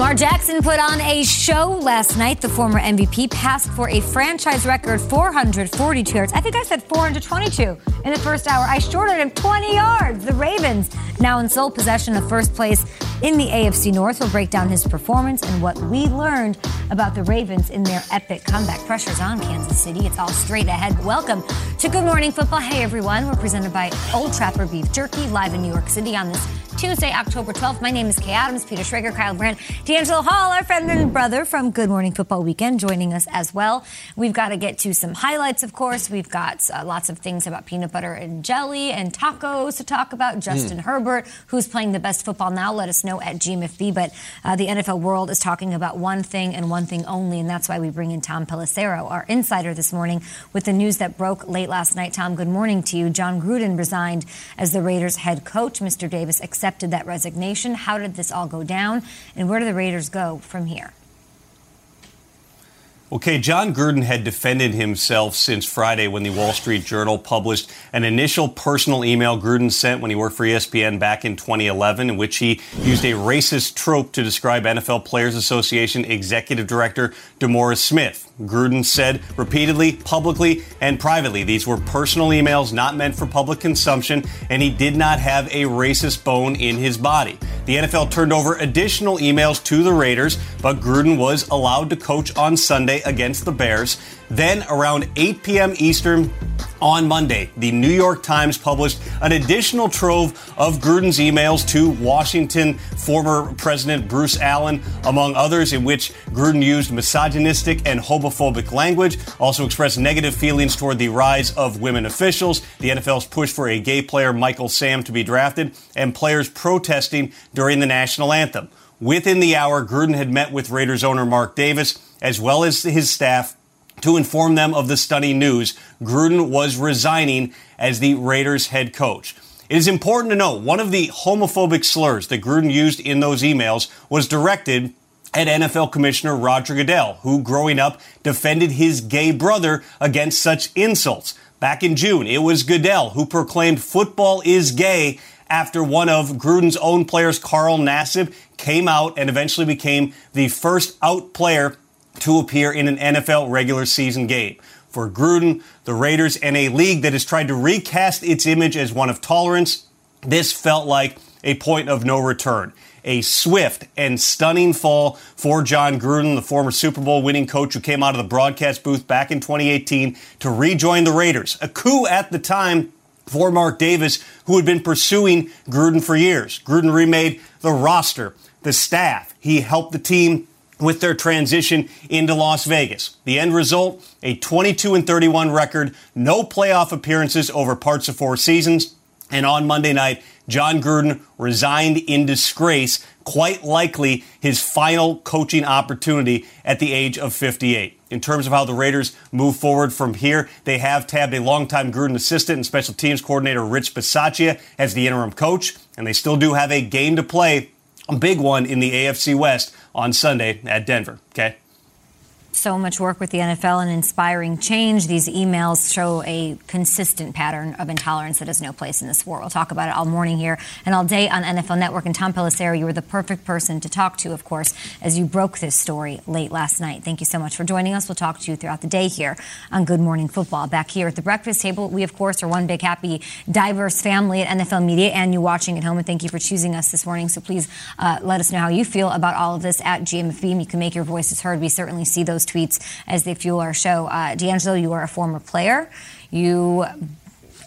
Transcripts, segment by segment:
Lamar Jackson put on a show last night. The former MVP passed for a franchise record 442 yards. I think I said 422 in the first hour. I shorted him 20 yards. The Ravens, now in sole possession of first place in the AFC North, will break down his performance and what we learned about the Ravens in their epic comeback. Pressure's on Kansas City. It's all straight ahead. Welcome to Good Morning Football. Hey, everyone. We're presented by Old Trapper Beef Jerky, live in New York City on this Tuesday, October 12th. My name is Kay Adams, Peter Schrager, Kyle Brandt, DeAngelo Hall, our friend and brother from Good Morning Football Weekend, joining us as well. We've got to get to some highlights, of course. We've got uh, lots of things about peanut butter and jelly and tacos to talk about. Justin mm. Herbert, who's playing the best football now, let us know at GMFB. But uh, the NFL world is talking about one thing and one thing only, and that's why we bring in Tom Pelissero, our insider this morning, with the news that broke late last night. Tom, good morning to you. Jon Gruden resigned as the Raiders head coach. Mr. Davis accepted accepted that resignation. How did this all go down? And where do the Raiders go from here? Okay, Jon Gruden had defended himself since Friday when the Wall Street Journal published an initial personal email Gruden sent when he worked for ESPN back in 2011, in which he used a racist trope to describe NFL Players Association Executive Director DeMaurice Smith. Gruden said repeatedly, publicly, and privately these were personal emails not meant for public consumption, and he did not have a racist bone in his body. The NFL turned over additional emails to the Raiders, but Gruden was allowed to coach on Sunday against the Bears. Then, around 8 p.m. Eastern on Monday, the New York Times published an additional trove of Gruden's emails to Washington former President Bruce Allen, among others, in which Gruden used misogynistic and homophobic language, also expressed negative feelings toward the rise of women officials, the NFL's push for a gay player, Michael Sam, to be drafted, and players protesting during the national anthem. Within the hour, Gruden had met with Raiders owner Mark Davis, as well as his staff, to inform them of the stunning news. Gruden was resigning as the Raiders head coach. It is important to note one of the homophobic slurs that Gruden used in those emails was directed at NFL Commissioner Roger Goodell, who growing up defended his gay brother against such insults. Back in June, it was Goodell who proclaimed football is gay after one of Gruden's own players, Carl Nassib, came out and eventually became the first out player to appear in an NFL regular season game. For Gruden, the Raiders, and a league that has tried to recast its image as one of tolerance, this felt like a point of no return. A swift and stunning fall for Jon Gruden, the former Super Bowl winning coach who came out of the broadcast booth back in 2018 to rejoin the Raiders. A coup at the time for Mark Davis, who had been pursuing Gruden for years. Gruden remade the roster, the staff. He helped the team with their transition into Las Vegas. The end result, a 22 and 31 record, no playoff appearances over parts of four seasons, And on Monday night, Jon Gruden resigned in disgrace, quite likely his final coaching opportunity at the age of 58. In terms of how the Raiders move forward from here, they have tabbed a longtime Gruden assistant and special teams coordinator Rich Bisaccia as the interim coach, and they still do have a game to play, a big one in the AFC West on Sunday at Denver. Okay? So much work with the NFL and inspiring change. These emails show a consistent pattern of intolerance that has no place in this war. We'll talk about it all morning here and all day on NFL Network. And Tom Pelissero, you were the perfect person to talk to, of course, as you broke this story late last night. Thank you so much for joining us. We'll talk to you throughout the day here on Good Morning Football. Back here at the breakfast table, we, of course, are one big, happy, diverse family at NFL Media and you watching at home. And thank you for choosing us this morning. So please uh, let us know how you feel about all of this at GMFB. You can make your voices heard. We certainly see those those tweets as they fuel our show. Uh, DeAngelo, you are a former player. You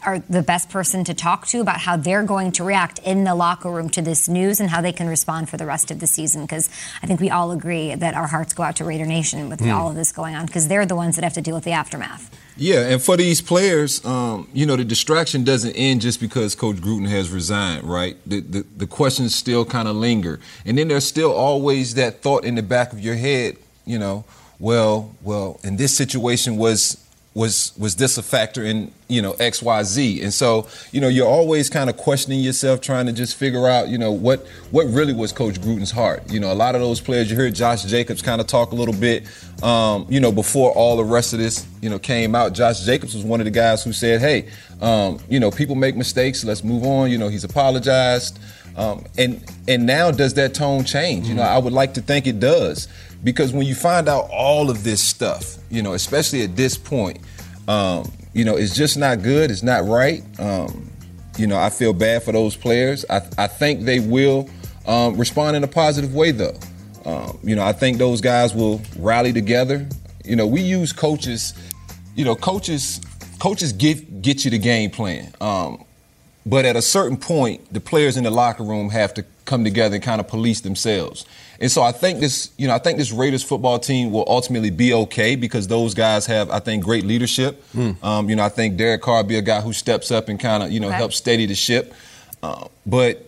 are the best person to talk to about how they're going to react in the locker room to this news and how they can respond for the rest of the season. Because I think we all agree that our hearts go out to Raider Nation with mm. all of this going on because they're the ones that have to deal with the aftermath. Yeah, and for these players, um, you know, the distraction doesn't end just because Coach Gruden has resigned, right? The, the, the questions still kind of linger. And then there's still always that thought in the back of your head, you know, well, well, in this situation was was was this a factor in you know X Y Z, and so you know you're always kind of questioning yourself, trying to just figure out you know what what really was Coach Gruden's heart. You know, a lot of those players you heard Josh Jacobs kind of talk a little bit, um, you know, before all the rest of this you know came out. Josh Jacobs was one of the guys who said, "Hey, um, you know, people make mistakes. Let's move on." You know, he's apologized, um, and and now does that tone change? Mm-hmm. You know, I would like to think it does because when you find out all of this stuff, you know, especially at this point, um, you know, it's just not good. It's not right. Um, you know, I feel bad for those players. I, I think they will um, respond in a positive way, though. Um, you know, I think those guys will rally together. You know, we use coaches. You know, coaches coaches get get you the game plan. Um, but at a certain point, the players in the locker room have to come together and kind of police themselves. And so I think this, you know, I think this Raiders football team will ultimately be okay because those guys have, I think, great leadership. Mm. Um, you know, I think Derek Carr will be a guy who steps up and kind of, you know, okay. helps steady the ship. Uh, but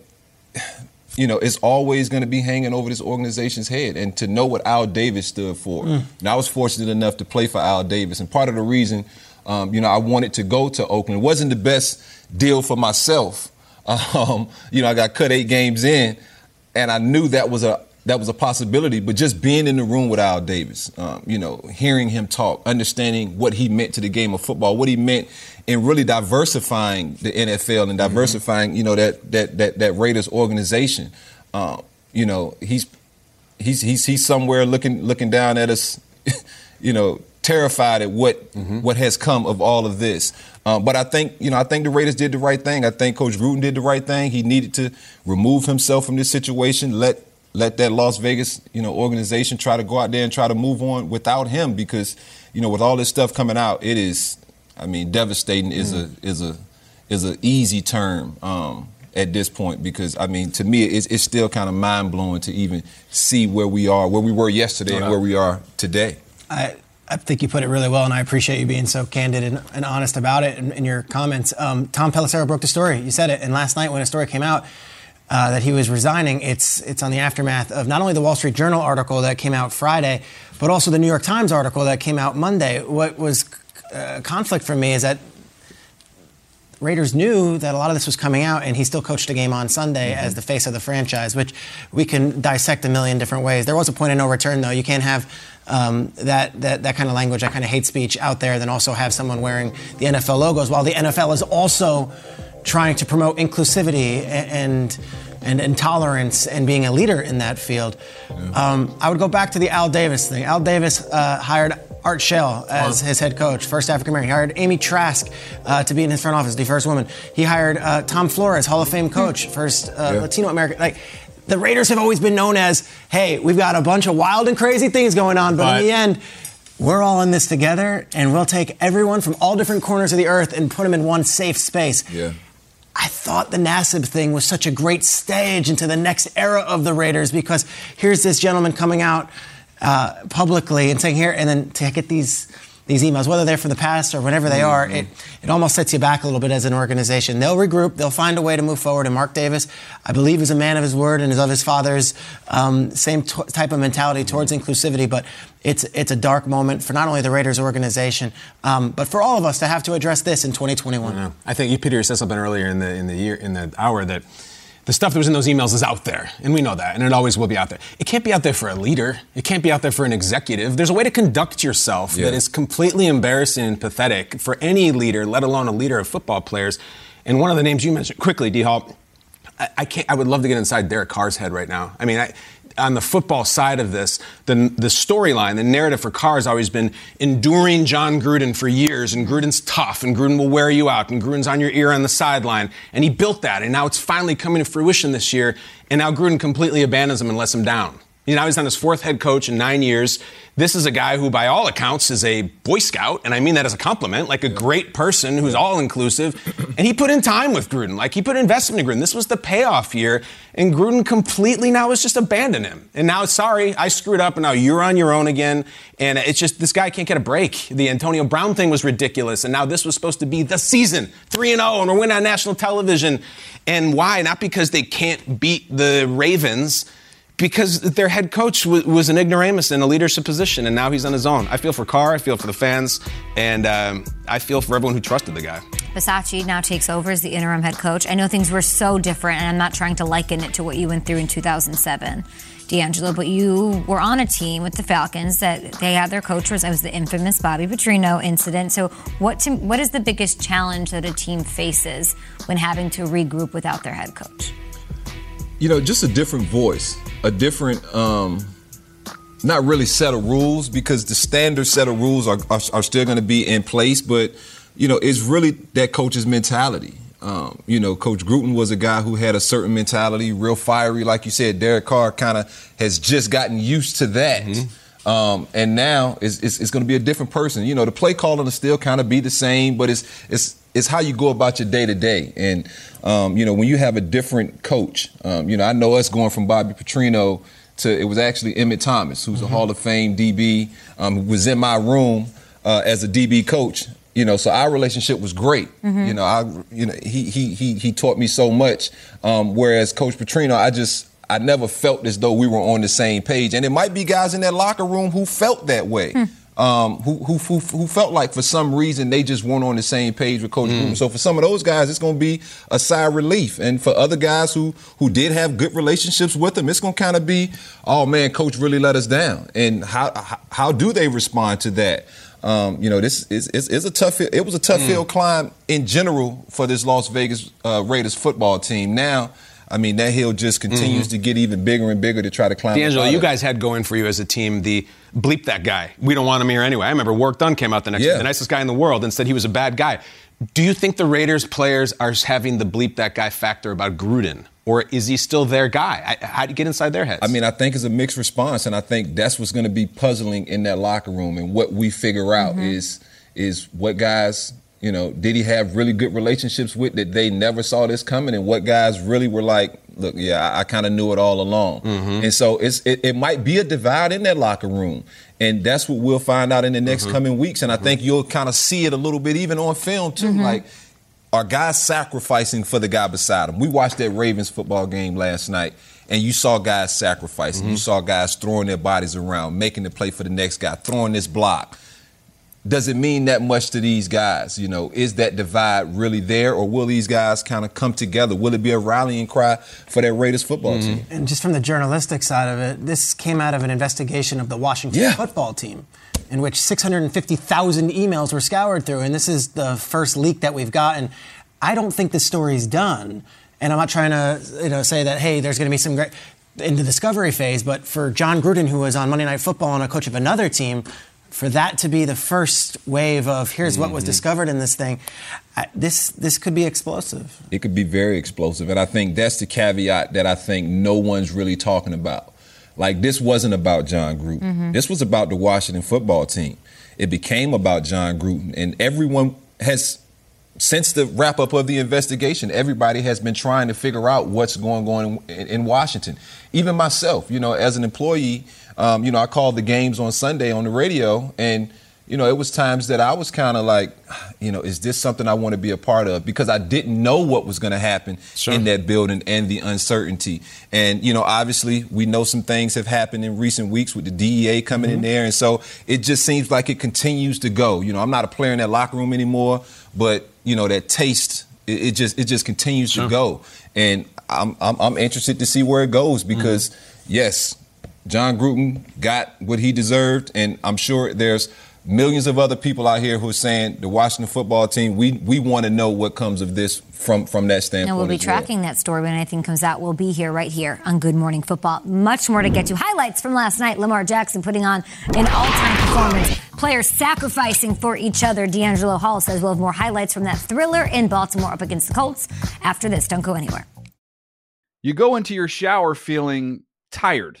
you know, it's always going to be hanging over this organization's head. And to know what Al Davis stood for. Mm. And I was fortunate enough to play for Al Davis. And part of the reason, um, you know, I wanted to go to Oakland it wasn't the best deal for myself. Um, you know, I got cut eight games in, and I knew that was a that was a possibility. But just being in the room with Al Davis, um, you know, hearing him talk, understanding what he meant to the game of football, what he meant in really diversifying the NFL and diversifying, mm-hmm. you know, that that that that Raiders organization. Um, you know, he's he's he's he's somewhere looking looking down at us, you know, terrified at what mm-hmm. what has come of all of this. Um, but I think you know I think the Raiders did the right thing. I think Coach Gruden did the right thing. He needed to remove himself from this situation. Let let that Las Vegas, you know, organization try to go out there and try to move on without him because, you know, with all this stuff coming out, it is, I mean, devastating is a is a is a easy term um, at this point because I mean, to me, it's, it's still kind of mind blowing to even see where we are, where we were yesterday, and where we are today. I, I think you put it really well, and I appreciate you being so candid and, and honest about it in, in your comments. Um, Tom Pelissero broke the story. You said it, and last night when a story came out uh, that he was resigning. It's it's on the aftermath of not only the Wall Street Journal article that came out Friday, but also the New York Times article that came out Monday. What was uh, conflict for me is that Raiders knew that a lot of this was coming out, and he still coached a game on Sunday mm-hmm. as the face of the franchise, which we can dissect a million different ways. There was a point of no return, though. You can't have um, that, that, that kind of language, that kind of hate speech out there, then also have someone wearing the NFL logos, while the NFL is also trying to promote inclusivity and and intolerance and being a leader in that field. Yeah. Um, I would go back to the Al Davis thing. Al Davis uh, hired Art Shell as his head coach, first African American. He hired Amy Trask uh, to be in his front office, the first woman. He hired uh, Tom Flores, Hall of Fame coach, first uh, yeah. Latino American. Like the Raiders have always been known as, hey, we've got a bunch of wild and crazy things going on, but right. in the end we're all in this together and we'll take everyone from all different corners of the earth and put them in one safe space. Yeah. I thought the Nassib thing was such a great stage into the next era of the Raiders because here's this gentleman coming out uh, publicly and saying here, and then to get these these emails, whether they're from the past or whenever they are, it, it almost sets you back a little bit as an organization. They'll regroup, they'll find a way to move forward. And Mark Davis, I believe, is a man of his word and is of his father's um, same t- type of mentality towards inclusivity. But it's it's a dark moment for not only the Raiders organization, um, but for all of us to have to address this in 2021. I, I think you, Peter, said something earlier in the in the year in the hour that the stuff that was in those emails is out there, and we know that, and it always will be out there. It can't be out there for a leader. It can't be out there for an executive. There's a way to conduct yourself Yeah. that is completely embarrassing and pathetic for any leader, let alone a leader of football players. And one of the names you mentioned quickly, D. Hall, I, I can't. I would love to get inside Derek Carr's head right now. I mean, I, on the football side of this, the the storyline, the narrative for Carr has always been enduring Jon Gruden for years, and Gruden's tough, and Gruden will wear you out, and Gruden's on your ear on the sideline, and he built that, and now it's finally coming to fruition this year, and now Gruden completely abandons him and lets him down. You know, he's on his fourth head coach in nine years. This is a guy who, by all accounts, is a Boy Scout, and I mean that as a compliment, like a great person who's all inclusive. And he put in time with Gruden, like he put investment in Gruden. This was the payoff year, and Gruden completely now has just abandoned him. And now, sorry, I screwed up, and now you're on your own again. And it's just this guy can't get a break. The Antonio Brown thing was ridiculous, and now this was supposed to be the season, three and zero, and we're winning on national television. And why? Not because they can't beat the Ravens because their head coach w- was an ignoramus in a leadership position, and now he's on his own. I feel for Carr, I feel for the fans, and um, I feel for everyone who trusted the guy. Bisaccia now takes over as the interim head coach. I know things were so different, and I'm not trying to liken it to what you went through in 2007, DeAngelo, but you were on a team with the Falcons that they had their coach was, I was the infamous Bobby Petrino incident. So, what to, what is the biggest challenge that a team faces when having to regroup without their head coach? You know, just a different voice, a different, um, not really set of rules because the standard set of rules are, are, are still going to be in place, but, you know, it's really that coach's mentality. Um, you know, Coach Gruden was a guy who had a certain mentality, real fiery, like you said. Derek Carr kind of has just gotten used to that. Um, and now it's, it's, it's going to be a different person. You know, the play calling will still kind of be the same, but it's it's it's how you go about your day to day. And um, you know, when you have a different coach, um, you know, I know us going from Bobby Petrino to it was actually Emmitt Thomas, who's a Hall of Fame DB, um, was in my room uh, as a DB coach. You know, so our relationship was great. You know, I you know he he he he taught me so much. Um, whereas Coach Petrino, I just I never felt as though we were on the same page. And it might be guys in that locker room who felt that way. Um, who, who, who, who felt like for some reason they just weren't on the same page with Coach Gruden. So for some of those guys, it's going to be a sigh of relief, and for other guys who who did have good relationships with him, it's going to kind of be, oh man, Coach really let us down. And how how, how do they respond to that? Um, you know, this is it's, it's a tough. It was a tough hill climb in general for this Las Vegas uh, Raiders football team. Now, I mean, that hill just continues mm-hmm. to get even bigger and bigger to try to climb. DeAngelo, you guys had going for you as a team the bleep that guy. We don't want him here anyway. I remember Warrick Dunn came out the next Yeah. week, the nicest guy in the world, and said he was a bad guy. Do you think the Raiders players are having the bleep that guy factor about Gruden? Or is he still their guy? I, how do you get inside their heads? I mean, I think it's a mixed response, and I think that's what's going to be puzzling in that locker room. And what we figure out mm-hmm. is is what guys, you know, did he have really good relationships with that they never saw this coming, and what guys really were like, look, yeah, I, I kind of knew it all along. Mm-hmm. And so it's it, it might be a divide in that locker room, and that's what we'll find out in the next mm-hmm. coming weeks. And I mm-hmm. think you'll kind of see it a little bit even on film too, like. Are guys sacrificing for the guy beside them? We watched that Ravens football game last night, and you saw guys sacrificing. You saw guys throwing their bodies around, making the play for the next guy, throwing this block. Does it mean that much to these guys? You know, is that divide really there, or will these guys kind of come together? Will it be a rallying cry for that Raiders football mm-hmm. team? And just from the journalistic side of it, this came out of an investigation of the Washington Yeah. football team, in which 650,000 emails were scoured through. And this is the first leak that we've gotten. I don't think this story's done. And I'm not trying to you know, say that, hey, there's going to be some great in the discovery phase, but for Jon Gruden, who was on Monday Night Football and a coach of another team, for that to be the first wave of here's what was mm-hmm. discovered in this thing, I, this this could be explosive. It could be very explosive, and I think that's the caveat that I think no one's really talking about. Like this wasn't about Jon Gruden. Mm-hmm. This was about the Washington football team. It became about Jon Gruden, and everyone has since the wrap up of the investigation, everybody has been trying to figure out what's going on in, in Washington. Even myself, you know, as an employee, um, you know, I called the games on Sunday on the radio, and you know, it was times that I was kind of like, you know, is this something I want to be a part of? Because I didn't know what was going to happen sure. in that building and the uncertainty. And, you know, obviously we know some things have happened in recent weeks with the DEA coming mm-hmm. in there. And so it just seems like it continues to go. You know, I'm not a player in that locker room anymore, but, you know, that taste, it, it just, it just continues sure. to go. And I'm, I'm, I'm, interested to see where it goes because, mm-hmm. yes, Jon Gruden got what he deserved. And I'm sure there's, millions of other people out here who are saying the Washington football team, we we want to know what comes of this from from that standpoint. And we'll be tracking well. that story when anything comes out. We'll be here right here on Good Morning Football. Much more to get to. Highlights from last night: Lamar Jackson putting on an all-time performance. Players sacrificing for each other. DeAngelo Hall says we'll have more highlights from that thriller in Baltimore up against the Colts after this. Don't go anywhere. You go into your shower feeling tired,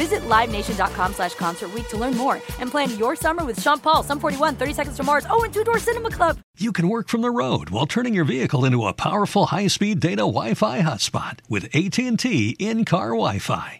Visit LiveNation.com slash Concert to learn more and plan your summer with Sean Paul, Sum 41, 30 Seconds to Mars, oh, and Two Door Cinema Club. You can work from the road while turning your vehicle into a powerful high-speed data Wi-Fi hotspot with AT&T in-car Wi-Fi.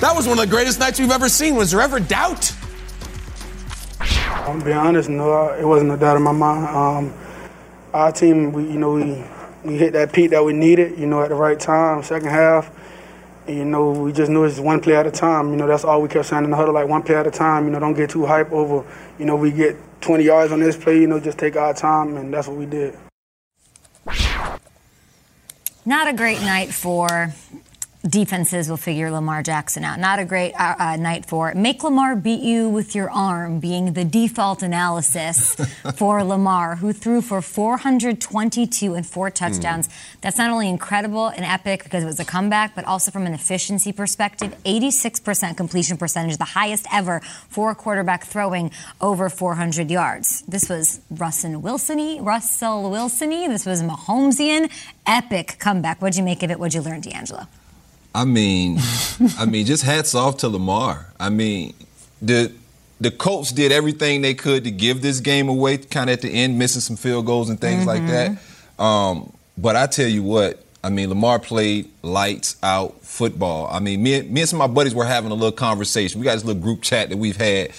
that was one of the greatest nights we've ever seen. Was there ever doubt? I'll be honest, no, it wasn't a doubt in my mind. Um, our team, we, you know, we we hit that peak that we needed, you know, at the right time, second half. And, you know, we just knew it's one play at a time. You know, that's all we kept saying in the huddle, like one play at a time. You know, don't get too hype over, you know, we get 20 yards on this play, you know, just take our time, and that's what we did. Not a great night for defenses will figure Lamar Jackson out. Not a great uh, uh, night for it. make Lamar beat you with your arm being the default analysis for Lamar, who threw for 422 and four touchdowns. Mm. That's not only incredible and epic because it was a comeback, but also from an efficiency perspective, 86% completion percentage, the highest ever for a quarterback throwing over 400 yards. This was Russell Wilsony, Russell Wilsony. This was Mahomesian, epic comeback. What'd you make of it? What'd you learn, DeAngelo? I mean, I mean, just hats off to Lamar. I mean, the the Colts did everything they could to give this game away, kind of at the end, missing some field goals and things mm-hmm. like that. Mm-hmm. Um, but I tell you what, I mean, Lamar played lights out football. I mean, me, me and some of my buddies were having a little conversation. We got this little group chat that we've had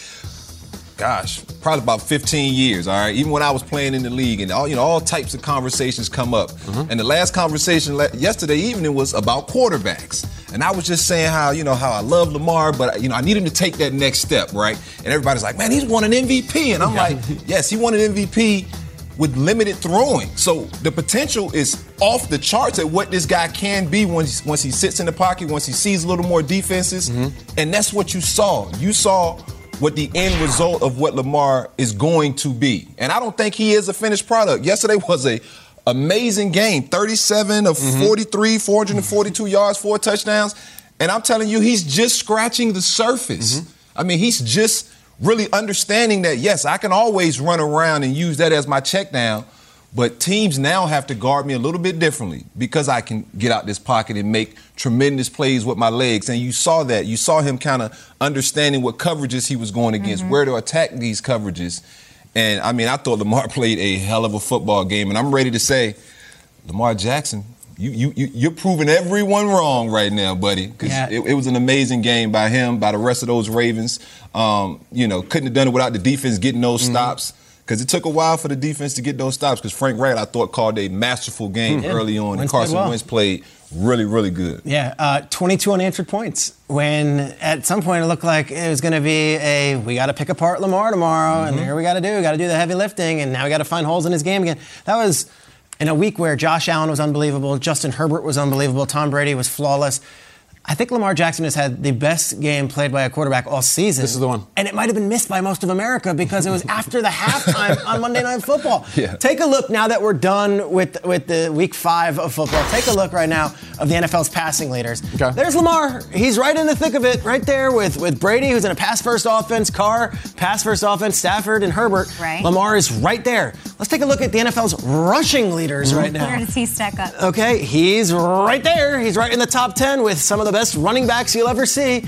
gosh, probably about 15 years, all right? Even when I was playing in the league and all, you know, all types of conversations come up. Mm-hmm. And the last conversation yesterday evening was about quarterbacks. And I was just saying how, you know, how I love Lamar, but, you know, I need him to take that next step, right? And everybody's like, man, he's won an MVP. And I'm like, yes, he won an MVP with limited throwing. So the potential is off the charts at what this guy can be once, once he sits in the pocket, once he sees a little more defenses. Mm-hmm. And that's what you saw. You saw what the end result of what Lamar is going to be. And I don't think he is a finished product. Yesterday was a amazing game. 37 of mm-hmm. 43, 442 yards, four touchdowns. And I'm telling you, he's just scratching the surface. Mm-hmm. I mean, he's just really understanding that, yes, I can always run around and use that as my check down. But teams now have to guard me a little bit differently because I can get out this pocket and make tremendous plays with my legs. And you saw that. You saw him kind of understanding what coverages he was going against, mm-hmm. where to attack these coverages. And I mean, I thought Lamar played a hell of a football game. And I'm ready to say, Lamar Jackson, You you you- you're proving everyone wrong right now, buddy. Because Yeah. it, it was an amazing game by him, by the rest of those Ravens. Um, you know, couldn't have done it without the defense getting those Mm-hmm. stops. Because it took a while for the defense to get those stops. Because Frank Reich, I thought, called a masterful game did. early on, and Wentz played Carson well. Wentz played really, really good. Yeah, uh, 22 unanswered points. When at some point it looked like it was going to be a we got to pick apart Lamar tomorrow, and here we got to do, we got to do the heavy lifting, and now we got to find holes in his game again. That was in a week where Josh Allen was unbelievable, Justin Herbert was unbelievable, Tom Brady was flawless. I think Lamar Jackson has had the best game played by a quarterback all season. This is the one. And it might have been missed by most of America because it was after the halftime on Monday Night Football. Yeah. Take a look now that we're done with, with the week five of football. Take a look right now of the NFL's passing leaders. Okay. There's Lamar. He's right in the thick of it, right there with, with Brady, who's in a pass first offense, Carr, pass first offense, Stafford, and Herbert. Right. Lamar is right there. Let's take a look at the NFL's rushing leaders right now. Where does he stack up? Okay, he's right there. He's right in the top 10 with some of the best running backs you'll ever see.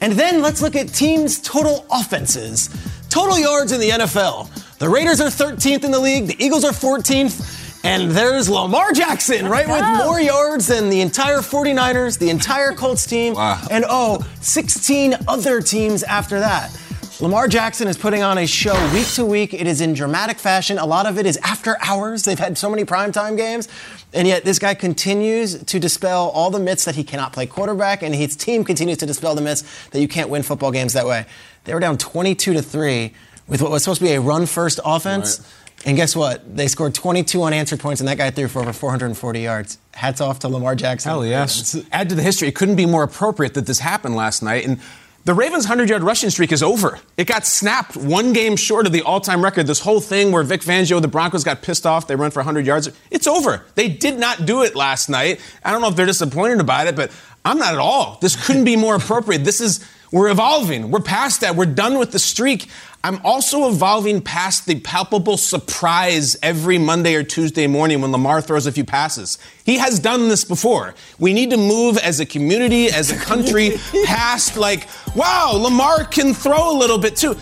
And then let's look at teams' total offenses. Total yards in the NFL. The Raiders are 13th in the league, the Eagles are 14th, and there's Lamar Jackson, right, with more yards than the entire 49ers, the entire Colts team, Wow. and oh, 16 other teams after that. Lamar Jackson is putting on a show week to week. It is in dramatic fashion. A lot of it is after hours. They've had so many primetime games. And yet, this guy continues to dispel all the myths that he cannot play quarterback, and his team continues to dispel the myths that you can't win football games that way. They were down 22 to 3 with what was supposed to be a run first offense. And guess what? They scored 22 unanswered points, and that guy threw for over 440 yards. Hats off to Lamar Jackson. Hell yes. Add to the history. It couldn't be more appropriate that this happened last night. And the Ravens' 100 yard rushing streak is over. It got snapped one game short of the all time record. This whole thing where Vic Fangio, the Broncos got pissed off, they run for 100 yards. It's over. They did not do it last night. I don't know if they're disappointed about it, but I'm not at all. This couldn't be more appropriate. This is, we're evolving. We're past that. We're done with the streak. I'm also evolving past the palpable surprise every Monday or Tuesday morning when Lamar throws a few passes. He has done this before. We need to move as a community, as a country, past like, wow, Lamar can throw a little bit too.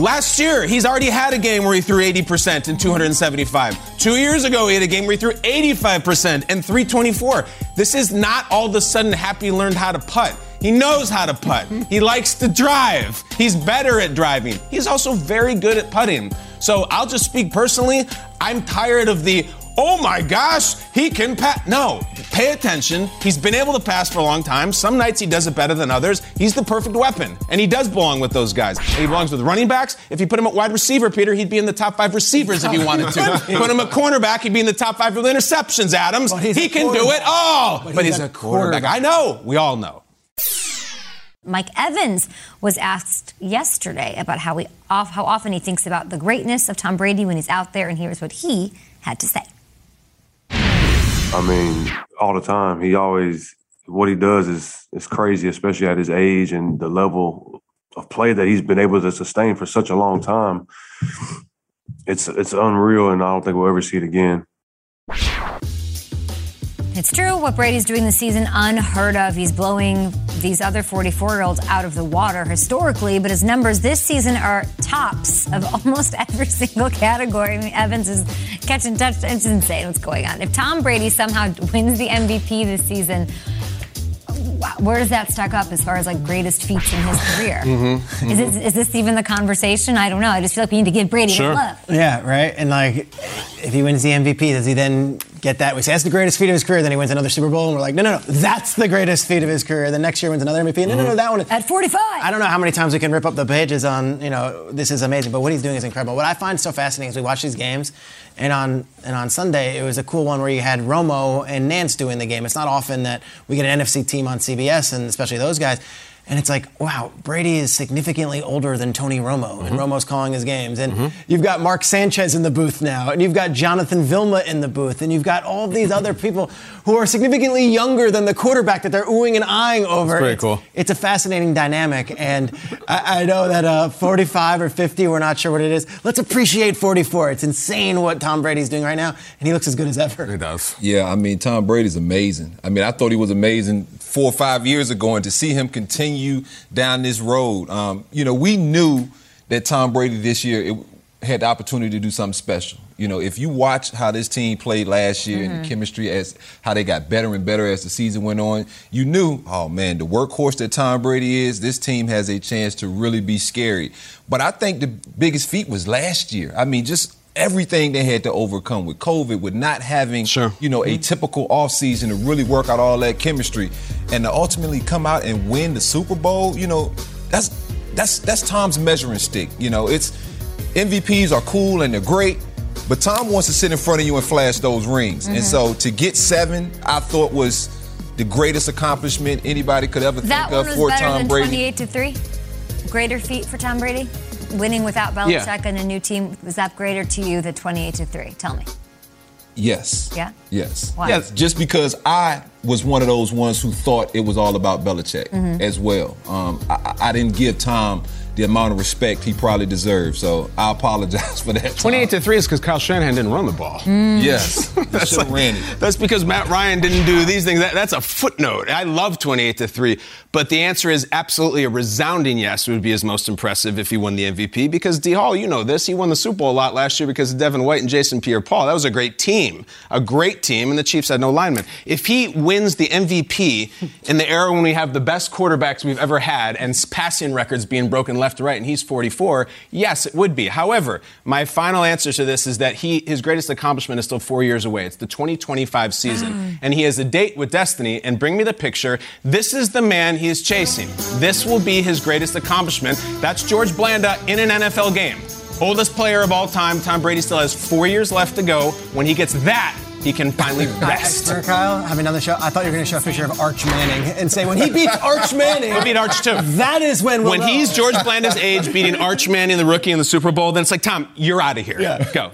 Last year, he's already had a game where he threw 80% and 275. Two years ago, he had a game where he threw 85% and 324. This is not all of a sudden Happy learned how to putt. He knows how to putt. He likes to drive. He's better at driving. He's also very good at putting. So I'll just speak personally. I'm tired of the, oh my gosh, he can pass. No, pay attention. He's been able to pass for a long time. Some nights he does it better than others. He's the perfect weapon, and he does belong with those guys. He belongs with running backs. If you put him at wide receiver, Peter, he'd be in the top five receivers if you wanted to. put him at cornerback, he'd be in the top five with interceptions, Adams. He can do it all. But But, he's he's, a a quarterback. quarterback. I know. We all know. Mike Evans was asked yesterday about how, he, how often he thinks about the greatness of Tom Brady when he's out there, and here's what he had to say. I mean, all the time. He always what he does is is crazy, especially at his age and the level of play that he's been able to sustain for such a long time. It's it's unreal, and I don't think we'll ever see it again. It's true. What Brady's doing this season, unheard of. He's blowing these other 44 year olds out of the water historically, but his numbers this season are tops of almost every single category. I mean, Evans is catching touchdowns. It's insane what's going on. If Tom Brady somehow wins the MVP this season, wow, where does that stack up as far as like greatest feats in his career? Mm-hmm. Is, it, mm-hmm. is this even the conversation? I don't know. I just feel like we need to give Brady Sure. the love. Yeah, right. And like, if he wins the MVP, does he then get that? We say that's the greatest feat of his career. Then he wins another Super Bowl, and we're like, no, no, no, that's the greatest feat of his career. Then next year wins another MVP. No, no, no, mm-hmm. that one. At 45. I don't know how many times we can rip up the pages on, you know, this is amazing, but what he's doing is incredible. What I find so fascinating is we watch these games, and on and on Sunday it was a cool one where you had Romo and Nantz doing the game. It's not often that we get an NFC team on CBS, and especially those guys. And it's like, wow, Brady is significantly older than Tony Romo, and Romo's calling his games. And you've got Mark Sanchez in the booth now, and you've got Jonathan Vilma in the booth, and you've got all these other people who are significantly younger than the quarterback that they're oohing and eyeing over. pretty It's- cool. it's a fascinating dynamic, and I, I know that uh, 45 or 50, we're not sure what it is. Let's appreciate 44. It's insane what Tom Brady's doing right now, and he looks as good as ever. He does. Yeah, I mean, Tom Brady's amazing. I mean, I thought he was amazing four or five years ago, and to see him continue down this road, um, you know, we knew that Tom Brady this year, it, had the opportunity to do something special. You know, if you watch how this team played last year mm-hmm. and the chemistry as how they got better and better as the season went on, you knew, oh man, the workhorse that Tom Brady is, this team has a chance to really be scary. But I think the biggest feat was last year. I mean, just everything they had to overcome with COVID, with not having, sure. you know, a mm-hmm. typical offseason to really work out all that chemistry, and to ultimately come out and win the Super Bowl, you know, that's that's that's Tom's measuring stick. You know, it's MVPs are cool and they're great, but Tom wants to sit in front of you and flash those rings. Mm-hmm. And so to get seven, I thought was the greatest accomplishment anybody could ever that think of for Tom Brady. Twenty-eight to three, greater feat for Tom Brady. Winning without Belichick yeah. and a new team was that greater to you than twenty-eight to three? Tell me. Yes. Yeah. Yes. Why? Yes. Just because I was one of those ones who thought it was all about Belichick mm-hmm. as well. Um, I, I, didn't give Tom the amount of respect he probably deserves. So I apologize for that. 28 to 3 is because Kyle Shanahan didn't run the ball. Mm. Yes. that's, like, that's because Matt Ryan didn't do these things. That, that's a footnote. I love 28 to 3. But the answer is absolutely a resounding yes would be his most impressive if he won the MVP because D Hall, you know this, he won the Super Bowl a lot last year because of Devin White and Jason Pierre-Paul. That was a great team, a great team, and the Chiefs had no linemen. If he wins the MVP in the era when we have the best quarterbacks we've ever had and passing records being broken left to right, and he's 44, yes, it would be. However, my final answer to this is that he his greatest accomplishment is still four years away. It's the 2025 season, mm. and he has a date with destiny. And bring me the picture. This is the man he is chasing. This will be his greatest accomplishment. That's George Blanda in an NFL game. Oldest player of all time. Tom Brady still has four years left to go. When he gets that, he can finally rest. Sir Kyle, having done the show, I thought you were going to show a picture of Arch Manning and say when he beats Arch Manning, he'll beat Arch too. That is when we'll when know. he's George Blanda's age beating Arch Manning, the rookie in the Super Bowl. Then it's like Tom, you're out of here. Yeah. Go.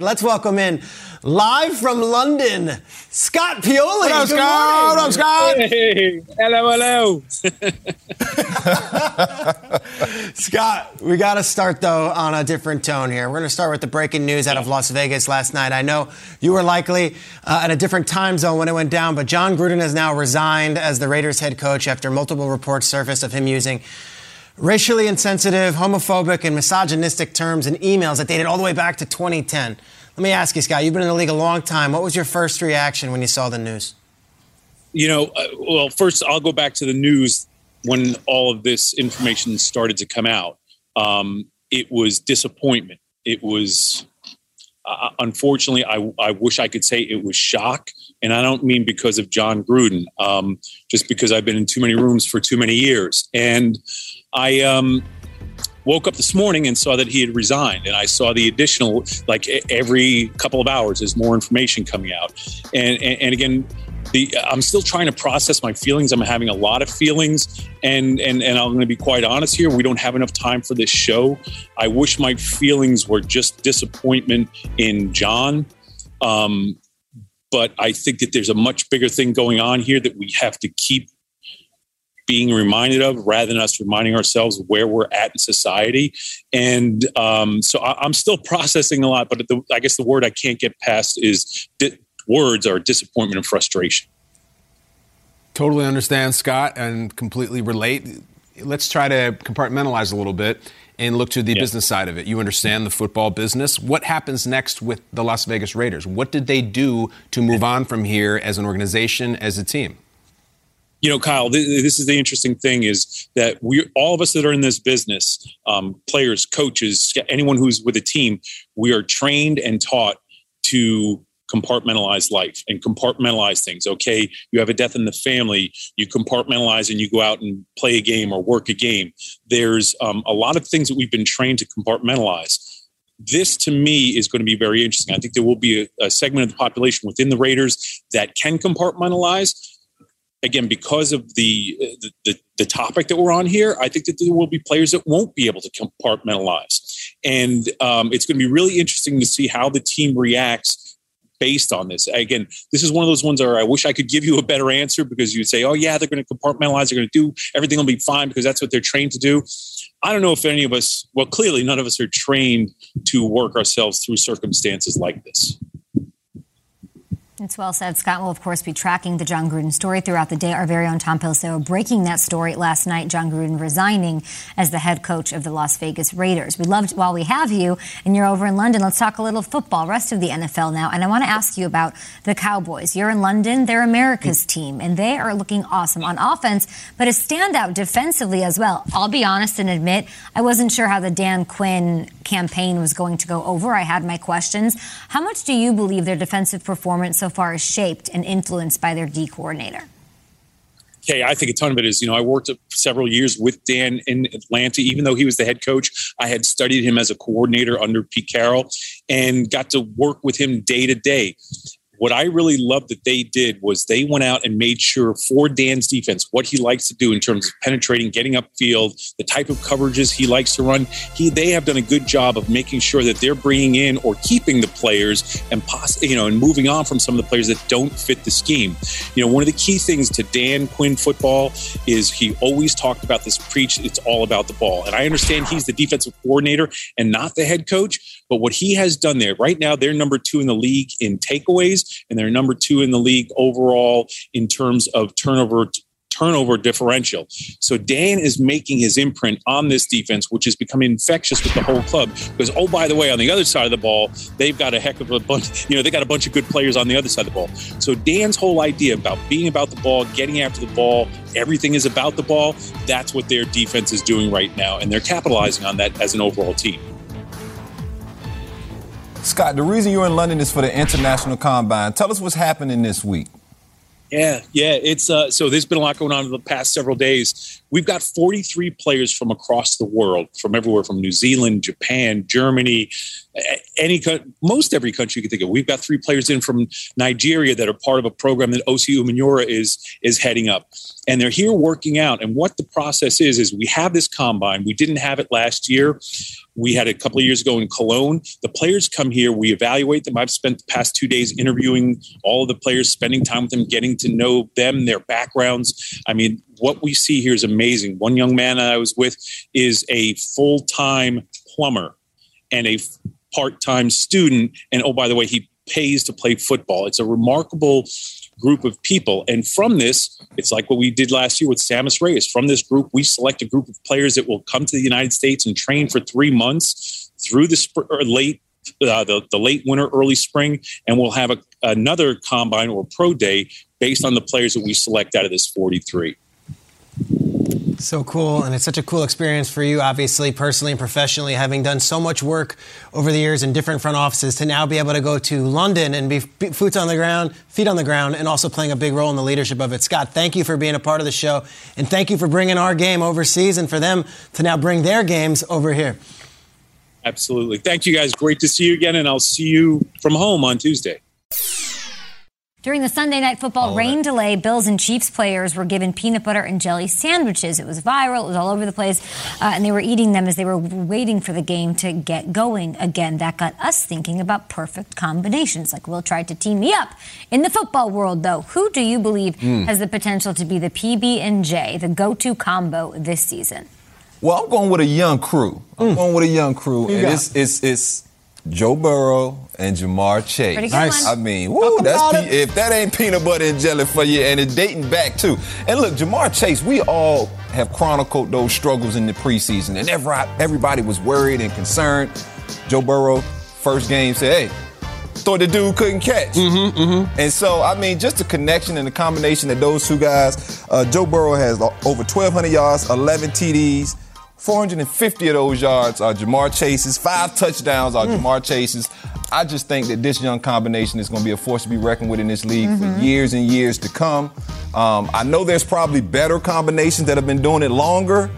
Let's welcome in live from London, Scott Pioli. What up, Scott? What up, Scott? Hey, hello, hello. Scott, we got to start though on a different tone here. We're going to start with the breaking news out of Las Vegas last night. I know you were likely uh, at a different time zone when it went down, but Jon Gruden has now resigned as the Raiders head coach after multiple reports surfaced of him using racially insensitive, homophobic, and misogynistic terms and emails that dated all the way back to 2010. Let me ask you, Scott, you've been in the league a long time. What was your first reaction when you saw the news? You know, uh, well, first, I'll go back to the news when all of this information started to come out. Um, it was disappointment. It was, uh, unfortunately, I, I wish I could say it was shock. And I don't mean because of Jon Gruden, um, just because I've been in too many rooms for too many years. And I, um, woke up this morning and saw that he had resigned and i saw the additional like every couple of hours there's more information coming out and and, and again the, I'm still trying to process my feelings. I'm having a lot of feelings, and and and I'm going to be quite honest here. We don't have enough time for this show. I wish my feelings were just disappointment in Jon, um, but I think that there's a much bigger thing going on here that we have to keep being reminded of rather than us reminding ourselves where we're at in society. And um, so I, am still processing a lot, but the, I guess the word I can't get past is di- words are disappointment and frustration. Totally understand, Scott, and completely relate. Let's try to compartmentalize a little bit and look to the yeah. business side of it. You understand the football business. What happens next with the Las Vegas Raiders? What did they do to move on from here as an organization, as a team? You know, Kyle, th- this is the interesting thing is that we, all of us that are in this business, um, players, coaches, anyone who's with a team, we are trained and taught to compartmentalize life and compartmentalize things. Okay, you have a death in the family, you compartmentalize and you go out and play a game or work a game. There's um, a lot of things that we've been trained to compartmentalize. This to me is going to be very interesting. I think there will be a, a segment of the population within the Raiders that can compartmentalize again because of the, the the topic that we're on here i think that there will be players that won't be able to compartmentalize. And um, it's going to be really interesting to see how the team reacts based on this. Again this is one of those ones where i wish i could give you a better answer because you'd say oh yeah they're going to compartmentalize they're going to do everything will be fine because that's what they're trained to do. I don't know if any of us well clearly none of us are trained to work ourselves through circumstances like this It's well said. Scott will, of course, be tracking the Jon Gruden story throughout the day. Our very own Tom Pelissero breaking that story last night. Jon Gruden resigning as the head coach of the Las Vegas Raiders. We loved while we have you, and you're over in London. Let's talk a little football, rest of the NFL now. And I want to ask you about the Cowboys. You're in London. They're America's team, and they are looking awesome on offense, but a standout defensively as well. I'll be honest and admit, I wasn't sure how the Dan Quinn campaign was going to go over. I had my questions. How much do you believe their defensive performance so far is shaped and influenced by their D coordinator? Okay, I think a ton of it is, you know, I worked several years with Dan in Atlanta. Even though he was the head coach, I had studied him as a coordinator under Pete Carroll and got to work with him day to day what I really loved that they did was they went out and made sure for Dan's defense what he likes to do in terms of penetrating, getting upfield, the type of coverages he likes to run. He they have done a good job of making sure that they're bringing in or keeping the players and poss- you know and moving on from some of the players that don't fit the scheme. You know, one of the key things to Dan Quinn football is he always talked about this preach. It's all about the ball, and I understand he's the defensive coordinator and not the head coach. But what he has done there right now, they're number two in the league in takeaways, and they're number two in the league overall in terms of turnover turnover differential. So Dan is making his imprint on this defense, which is becoming infectious with the whole club. Because oh, by the way, on the other side of the ball, they've got a heck of a bunch. You know, they got a bunch of good players on the other side of the ball. So Dan's whole idea about being about the ball, getting after the ball, everything is about the ball. That's what their defense is doing right now, and they're capitalizing on that as an overall team. Scott, the reason you're in London is for the International Combine. Tell us what's happening this week. Yeah, yeah. It's uh, so there's been a lot going on in the past several days. We've got 43 players from across the world, from everywhere, from New Zealand, Japan, Germany, any most every country you can think of. We've got three players in from Nigeria that are part of a program that Osi Umenyiora is is heading up, and they're here working out. And what the process is is we have this combine. We didn't have it last year. We had it a couple of years ago in Cologne. The players come here, we evaluate them. I've spent the past two days interviewing all of the players, spending time with them, getting to know them, their backgrounds. I mean, what we see here is amazing. One young man I was with is a full time plumber and a part time student. And oh, by the way, he pays to play football. It's a remarkable group of people. And from this, it's like what we did last year with Sammis Reyes. From this group, we select a group of players that will come to the United States and train for three months through the sp- late uh, the, the late winter, early spring, and we'll have a, another combine or pro day based on the players that we select out of this 43. So cool, and it's such a cool experience for you, obviously, personally and professionally, having done so much work over the years in different front offices to now be able to go to London and be boots on the ground, feet on the ground, and also playing a big role in the leadership of it. Scott, thank you for being a part of the show, and thank you for bringing our game overseas and for them to now bring their games over here. Absolutely. Thank you guys. Great to see you again, and I'll see you from home on Tuesday. During the Sunday night football rain delay, Bills and Chiefs players were given peanut butter and jelly sandwiches. It was viral, it was all over the place, uh, and they were eating them as they were waiting for the game to get going again. That got us thinking about perfect combinations. Like Will tried to team me up. In the football world, though, who do you believe mm. has the potential to be the PB and J, the go-to combo this season? Well, I'm going with a young crew. I'm mm. going with a young crew, and it's, it's it's Joe Burrow and Ja'Marr Chase. Nice. I mean, woo, that's pe- if that ain't peanut butter and jelly for you, and it's dating back too. And look, Ja'Marr Chase, we all have chronicled those struggles in the preseason, and every, everybody was worried and concerned. Joe Burrow, first game, said, "Hey, thought the dude couldn't catch." Mm-hmm, mm-hmm. And so, I mean, just the connection and the combination of those two guys. Uh, Joe Burrow has over 1,200 yards, 11 TDs. 450 of those yards are Ja'Marr Chase's. Five touchdowns are mm. Ja'Marr Chase's. I just think that this young combination is going to be a force to be reckoned with in this league mm-hmm. for years and years to come. Um, I know there's probably better combinations that have been doing it longer,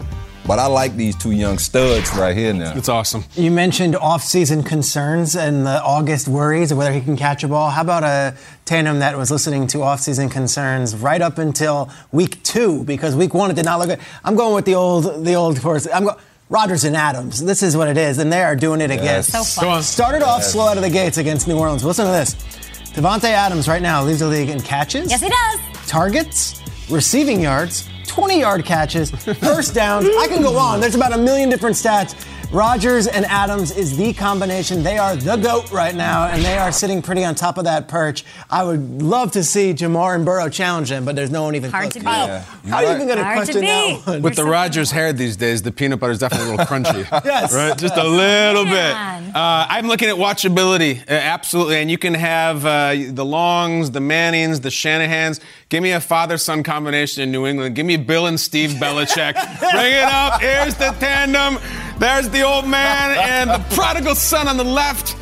but I like these two young studs right here now. It's awesome. You mentioned off-season concerns and the August worries of whether he can catch a ball. How about a tandem that was listening to off-season concerns right up until week two? Because week one it did not look good. I'm going with the old, the old course. I'm going. Rodgers and Adams. This is what it is, and they are doing it again. Yes. So fun. Started off yes. slow out of the gates against New Orleans. Listen to this. Davante Adams right now leads the league in catches. Yes, he does. Targets, receiving yards, 20 yard catches, first downs. I can go on. There's about a million different stats. Rodgers and Adams is the combination. They are the GOAT right now, and they are sitting pretty on top of that perch. I would love to see Ja'Marr and Burrow challenge them, but there's no one even Hard close. to. Kyle, Yeah. How are you even going to Hard to question that one? With the Rodgers hair these days, the peanut butter is definitely a little crunchy. Yes. Right? Just a little bit. Uh, I'm looking at watchability, uh, absolutely. And you can have uh, the Longs, the Mannings, the Shanahans. Give me a father son combination in New England. Give me Bill and Steve Belichick. Bring it up. Here's the tandem. There's the old man and the prodigal son on the left.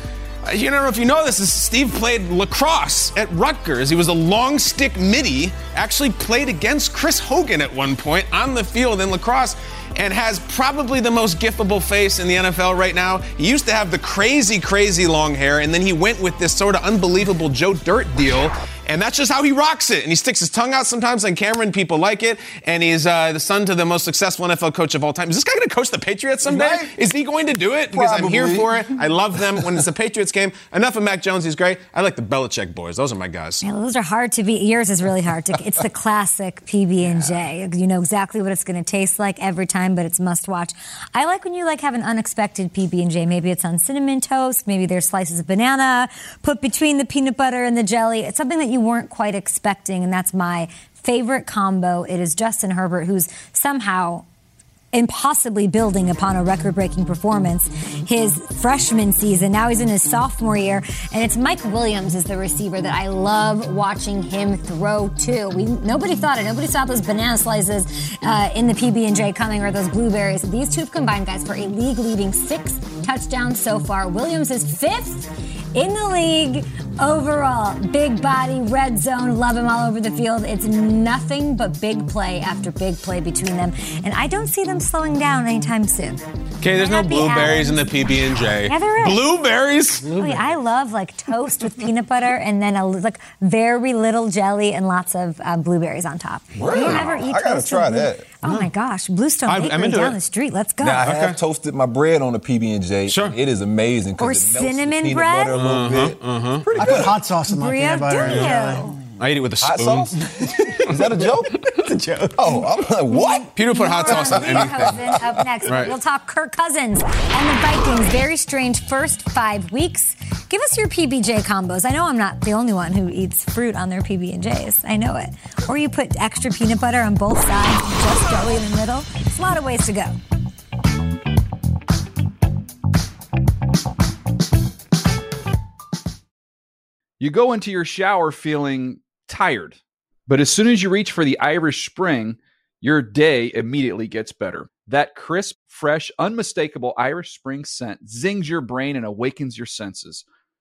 Uh, You don't know if you know this. is Steve played lacrosse at Rutgers. He was a long stick midi. Actually played against Chris Hogan at one point on the field in lacrosse, and has probably the most gifable face in the NFL right now. He used to have the crazy, crazy long hair, and then he went with this sort of unbelievable Joe Dirt deal. And that's just how he rocks it. And he sticks his tongue out sometimes on camera, and people like it. And he's uh, the son to the most successful NFL coach of all time. Is this guy going to coach the Patriots someday? Right. Is he going to do it? Because I'm here for it. I love them when it's a Patriots game. Enough of Mac Jones. He's great. I like the Belichick boys. Those are my guys. Yeah, those are hard to beat. Yours is really hard to. It's the classic PB and J. You know exactly what it's going to taste like every time, but it's must watch. I like when you like have an unexpected PB and J. Maybe it's on cinnamon toast. Maybe there's slices of banana put between the peanut butter and the jelly. It's something that you weren't quite expecting, and that's my favorite combo. It is Justin Herbert, who's somehow impossibly building upon a record-breaking performance his freshman season. Now he's in his sophomore year, and it's Mike Williams is the receiver that I love watching him throw to. We nobody thought it. Nobody saw those banana slices uh, in the PB and J coming or those blueberries. These two have combined, guys, for a league-leading six touchdowns so far. Williams is fifth in the league overall. Big body, red zone, love him all over the field. It's nothing but big play after big play between them, and I don't see them slowing down anytime soon. Okay, there's no blueberries in the PB and J. Yeah, there is. Blueberries. Oh, yeah, I love like toast with peanut butter and then a like very little jelly and lots of uh, blueberries on top. You don't ever eat I gotta toast try with blue- that. Oh my gosh, Bluestone I'm- I'm Bakery into down it. the street. Let's go. Now I have toasted my bread on a PB and J. Sure. it is amazing. Or it cinnamon bread? Butter a little uh-huh, bit. Uh-huh. Pretty I put hot sauce in my Brio, peanut butter. do you? Yeah. I eat it with a Hot spoon. sauce? is that a joke? It's a joke. Oh, I'm like, what? Peter put hot sauce on Peter anything. Cousin up next. Right. We'll talk Kirk Cousins and the Vikings. Very strange first five weeks. Give us your PBJ combos. I know I'm not the only one who eats fruit on their PB and J's. I know it. Or you put extra peanut butter on both sides, just jelly in the middle. It's a lot of ways to go. You go into your shower feeling tired, but as soon as you reach for the Irish Spring, your day immediately gets better. That crisp, fresh, unmistakable Irish Spring scent zings your brain and awakens your senses.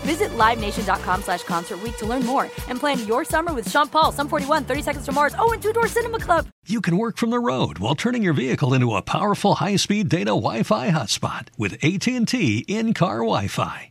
Visit LiveNation.com slash Concert to learn more and plan your summer with Sean Paul, Sum 41, 30 Seconds to Mars, oh, and Two Door Cinema Club. You can work from the road while turning your vehicle into a powerful high-speed data Wi-Fi hotspot with AT&T in-car Wi-Fi.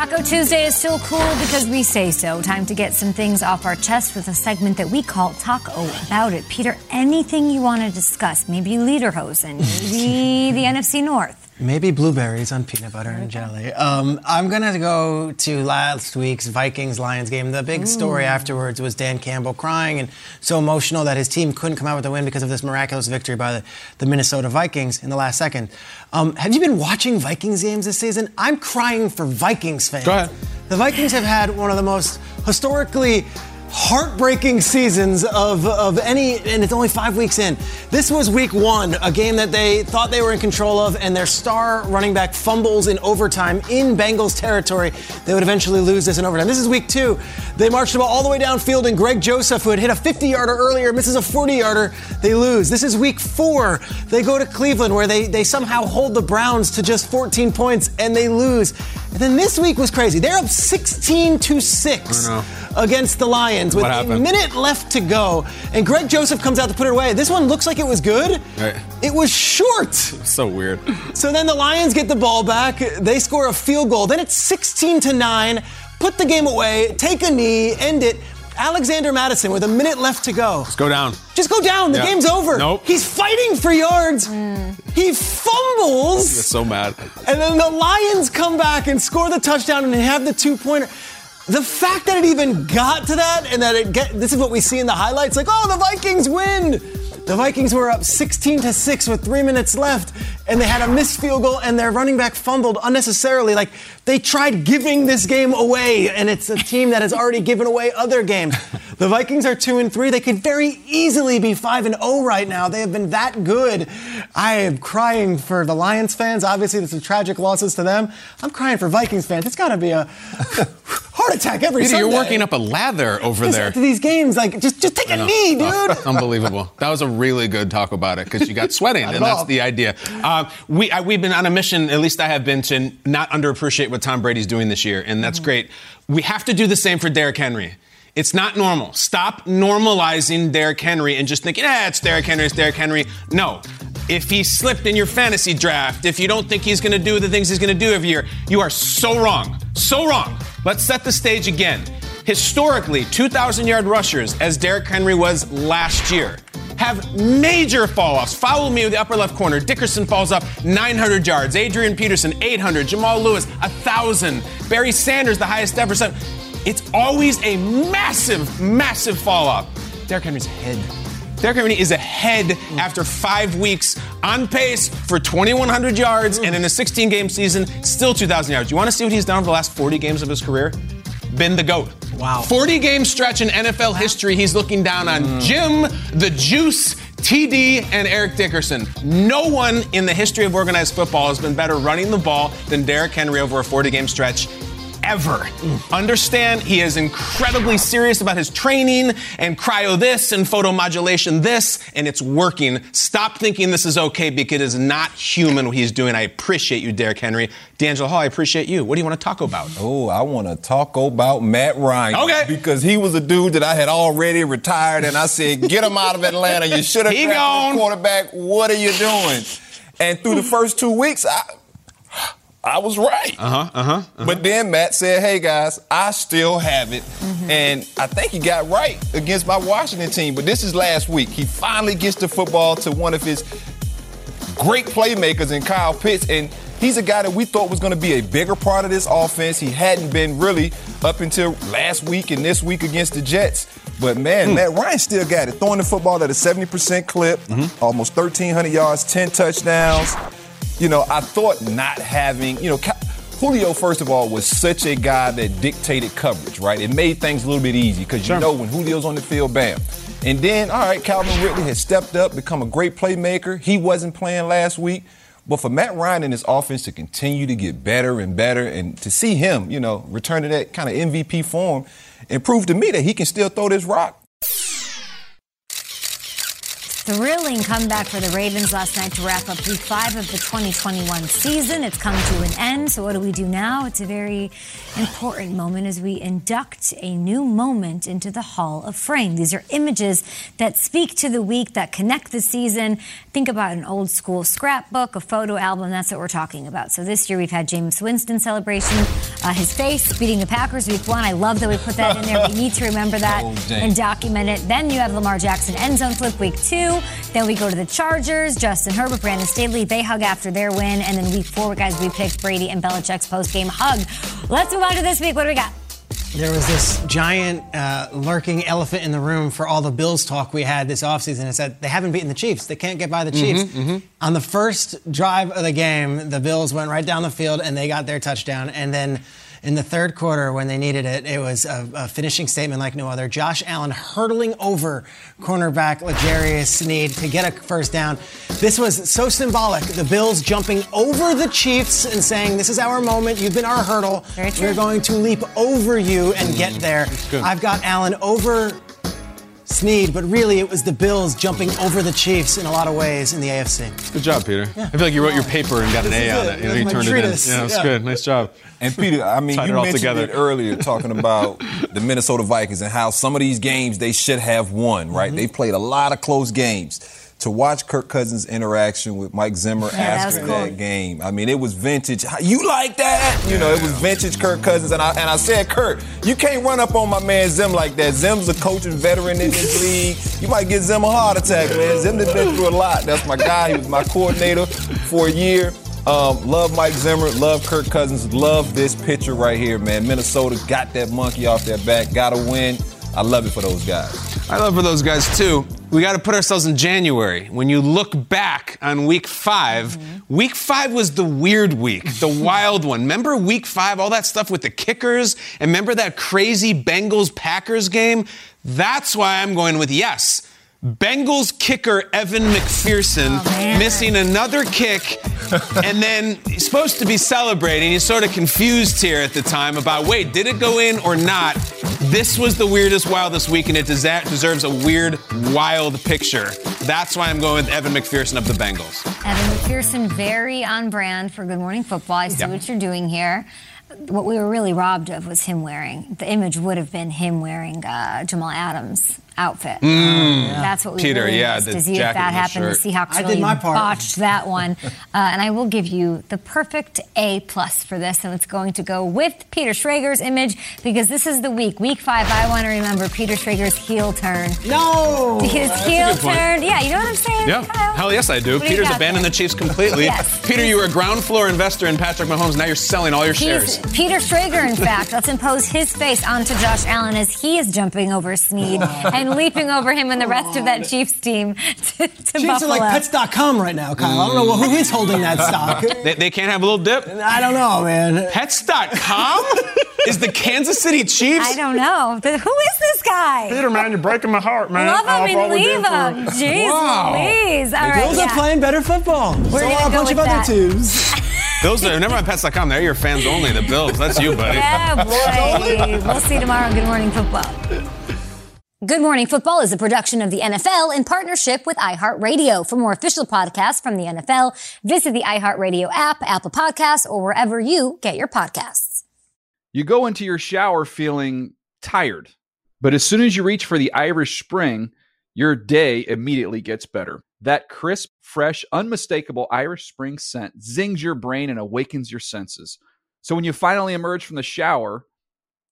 Taco Tuesday is still cool because we say so. Time to get some things off our chest with a segment that we call Taco About It. Peter, anything you want to discuss? Maybe Lederhosen, maybe the NFC North. Maybe blueberries on peanut butter and jelly. Um, I'm going to go to last week's Vikings Lions game. The big story afterwards was Dan Campbell crying and so emotional that his team couldn't come out with a win because of this miraculous victory by the, the Minnesota Vikings in the last second. Um, have you been watching Vikings games this season? I'm crying for Vikings fans. Go ahead. The Vikings have had one of the most historically heartbreaking seasons of, of any, and it's only five weeks in. This was week one, a game that they thought they were in control of, and their star running back fumbles in overtime in Bengals territory. They would eventually lose this in overtime. This is week two. They marched the ball all the way downfield, and Greg Joseph, who had hit a 50 yarder earlier, misses a 40 yarder. They lose. This is week four. They go to Cleveland, where they, they somehow hold the Browns to just 14 points, and they lose. And then this week was crazy. They're up 16 to 6 against the Lions with a minute left to go. And Greg Joseph comes out to put it away. This one looks like it was good. Right. It was short. So weird. So then the Lions get the ball back. They score a field goal. Then it's 16 to 9. Put the game away, take a knee, end it. Alexander Mattison with a minute left to go. Let's go down. Just go down. The Yeah. game's over. Nope. He's fighting for yards. He fumbles. Get so mad. And then the Lions come back and score the touchdown and have the two pointer. The fact that it even got to that and that it get this is what we see in the highlights like, oh, the Vikings win. The Vikings were up 16 to 6 with three minutes left, and they had a missed field goal, and their running back fumbled unnecessarily. Like they tried giving this game away, and it's a team that has already given away other games. The Vikings are two and three. They could very easily be five and zero right now. They have been that good. I am crying for the Lions fans. Obviously, there's some tragic losses to them. I'm crying for Vikings fans. It's got to be a heart attack every Peter, Sunday. you're working up a lather over Just there. after these games, like just just take a knee, dude. Oh, unbelievable. That was a really good talk about it because you got sweating, and at that's all. the idea. Um, we I, we've been on a mission. At least I have been to not underappreciate what Tom Brady's doing this year, and that's Mm-hmm. great. We have to do the same for Derrick Henry. It's not normal. Stop normalizing Derrick Henry and just thinking, ah, it's Derrick Henry, it's Derrick Henry. No. If he slipped in your fantasy draft, if you don't think he's going to do the things he's going to do every year, you are so wrong. So wrong. Let's set the stage again. Historically, 2,000 yard rushers, as Derrick Henry was last year, have major fall offs. Follow me with the upper left corner. Dickerson falls up 900 yards. Adrian Peterson, 800. Jamal Lewis, 1,000. Barry Sanders, the highest ever. So it's always a massive, massive fall off. Derrick Henry's ahead. Derrick Henry is ahead after five weeks, on pace for 2,100 yards, and in a 16 game season, still 2,000 yards. You want to see what he's done over the last 40 games of his career? Been the GOAT. Wow. 40 game stretch in NFL history, he's looking down on Jim, the Juice, TD, and Eric Dickerson. No one in the history of organized football has been better running the ball than Derrick Henry over a 40 game stretch ever. Understand he is incredibly serious about his training and cryo this and photomodulation this, and it's working. Stop thinking this is okay because it is not human what he's doing. I appreciate you, Derrick Henry. DeAngelo Hall, I appreciate you. What do you want to talk about? Oh, I want to talk about Matt Ryan. Okay. Because he was a dude that I had already retired, and I said, get him out of Atlanta. You should have drafted a quarterback. What are you doing? And through the hmm. first two weeks, I, I was right. Uh huh. Uh huh. But then Matt said, hey guys, I still have it. Mm-hmm. And I think he got right against my Washington team. But this is last week. He finally gets the football to one of his great playmakers in Kyle Pitts. And he's a guy that we thought was going to be a bigger part of this offense. He hadn't been really up until last week and this week against the Jets. But man, Matt Ryan still got it. Throwing the football at a 70% clip, almost 1,300 yards, 10 touchdowns. You know, I thought not having, you know, Julio, first of all, was such a guy that dictated coverage, right? It made things a little bit easy because you know when Julio's on the field, bam. And then, all right, Calvin Ridley has stepped up, become a great playmaker. He wasn't playing last week. But for Matt Ryan and his offense to continue to get better and better and to see him, you know, return to that kind of MVP form and prove to me that he can still throw this rock. Thrilling comeback for the Ravens last night to wrap up week five of the 2021 season. It's come to an end. So, what do we do now? It's a very important moment as we induct a new moment into the Hall of Fame. These are images that speak to the week, that connect the season. Think about an old school scrapbook, a photo album. That's what we're talking about. So, this year we've had Jameis Winston celebration, uh, his face beating the Packers week one. I love that we put that in there. We need to remember that and document it. Then you have Lamar Jackson end zone flip week two. Then we go to the Chargers, Justin Herbert, Brandon Staley. They hug after their win. And then week four, guys, we picked Brady and Belichick's post game hug. Let's move on to this week. What do we got? There was this giant uh, lurking elephant in the room for all the Bills talk we had this offseason. It said they haven't beaten the Chiefs. They can't get by the Chiefs. On the first drive of the game, the Bills went right down the field and they got their touchdown. And then in the third quarter when they needed it. It was a, a finishing statement like no other. Josh Allen hurtling over cornerback L'Jarius Sneed to get a first down. This was so symbolic. The Bills jumping over the Chiefs and saying, "This is our moment. You've been our hurdle. We're going to leap over you and get mm, there." I've got Allen over Sneed, but really it was the Bills jumping over the Chiefs in a lot of ways in the AFC. Good job, Peter. Yeah. I feel like you wrote your paper and got an This A is on it. it. You know, you turned treatise. it in. Yeah, it's Yeah. good. Nice job. And Peter, I mean, you it mentioned together. it earlier talking about the Minnesota Vikings and how some of these games they should have won, Mm-hmm. right? They played a lot of close games. To watch Kirk Cousins' interaction with Mike Zimmer Yeah, after was cool. that game, I mean, it was vintage. You like that? You know, it was vintage Kirk Cousins. And I, and I said, Kirk, you can't run up on my man Zim like that. Zim's a coaching veteran in this league. You might get Zim a heart attack, man. Zim has been through a lot. That's my guy. He was my coordinator for a year. Um, love Mike Zimmer, love Kirk Cousins, love this picture right here, man. Minnesota got that monkey off their back, got to win. I love it for those guys. I love for those guys too. We got to put ourselves in January. When you look back on week 5 mm-hmm. week five was the weird week, the wild one. Remember week five, all that stuff with the kickers? And remember that crazy Bengals Packers game? That's why I'm going with yes. Bengals kicker Evan McPherson missing another kick, and then he's supposed to be celebrating. He's sort of confused here at the time about wait, did it go in or not? This was the weirdest, wildest week, and it desa- deserves a weird, wild picture. That's why I'm going with Evan McPherson of the Bengals. Evan McPherson, very on brand for Good Morning Football. I see Yeah. what you're doing here. What we were really robbed of was him wearing. The image would have been him wearing uh, Jamal Adams' outfit. Mm. That's what we Peter, really yeah, missed the to see if that and the happened. shirt. The Seahawks I did really my part. botched that one, uh, and I will give you the perfect A plus for this, and it's going to go with Peter Schrager's image because this is the week, week five. I want to remember Peter Schrager's heel turn. No! His That's heel good point. turn. Yeah, you know what I'm saying? Yeah, Kyle? hell yes, I do. What do you Peter's got abandoned there? the Chiefs completely. Yes. Peter, you were a ground floor investor in Patrick Mahomes. Now you're selling all your shares. Peter Schrager, in fact. Let's impose his face onto Josh Allen as he is jumping over Sneed and leaping over him and the rest of that Chiefs team to, to Chiefs Buffalo. are like pets.com right now, Kyle. I don't know who is holding that stock. They, they can't have a little dip. I don't know, man. Pets.com is the Kansas City Chiefs. I don't know. The- who is this guy? Peter, man, you're breaking my heart, man. Love Off him all and we leave did him. Jeez Wow. Louise. All The right, Bills yeah. are playing better football. We're so are a go bunch of with other that. teams. Those are never mind Pets.com. They're your fans only. The Bills. That's you, buddy. Yeah, boy. we'll see you tomorrow on Good Morning Football. Good Morning Football is a production of the NFL in partnership with iHeartRadio. For more official podcasts from the NFL, visit the iHeartRadio app, Apple Podcasts, or wherever you get your podcasts. You go into your shower feeling tired, but as soon as you reach for the Irish Spring, your day immediately gets better. That crisp, fresh, unmistakable Irish Spring scent zings your brain and awakens your senses. So when you finally emerge from the shower,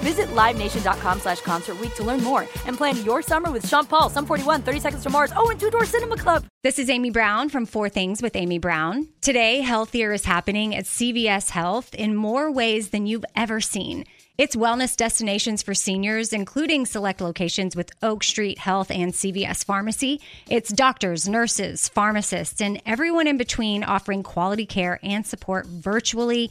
Visit LiveNation.com slash Concert to learn more and plan your summer with Sean Paul, Sum 41, 30 Seconds to Mars, oh, and Two Door Cinema Club. This is Amy Brown from Four Things with Amy Brown. Today, healthier is happening at CVS Health in more ways than you've ever seen. It's wellness destinations for seniors, including select locations with Oak Street Health and CVS Pharmacy. It's doctors, nurses, pharmacists, and everyone in between offering quality care and support virtually,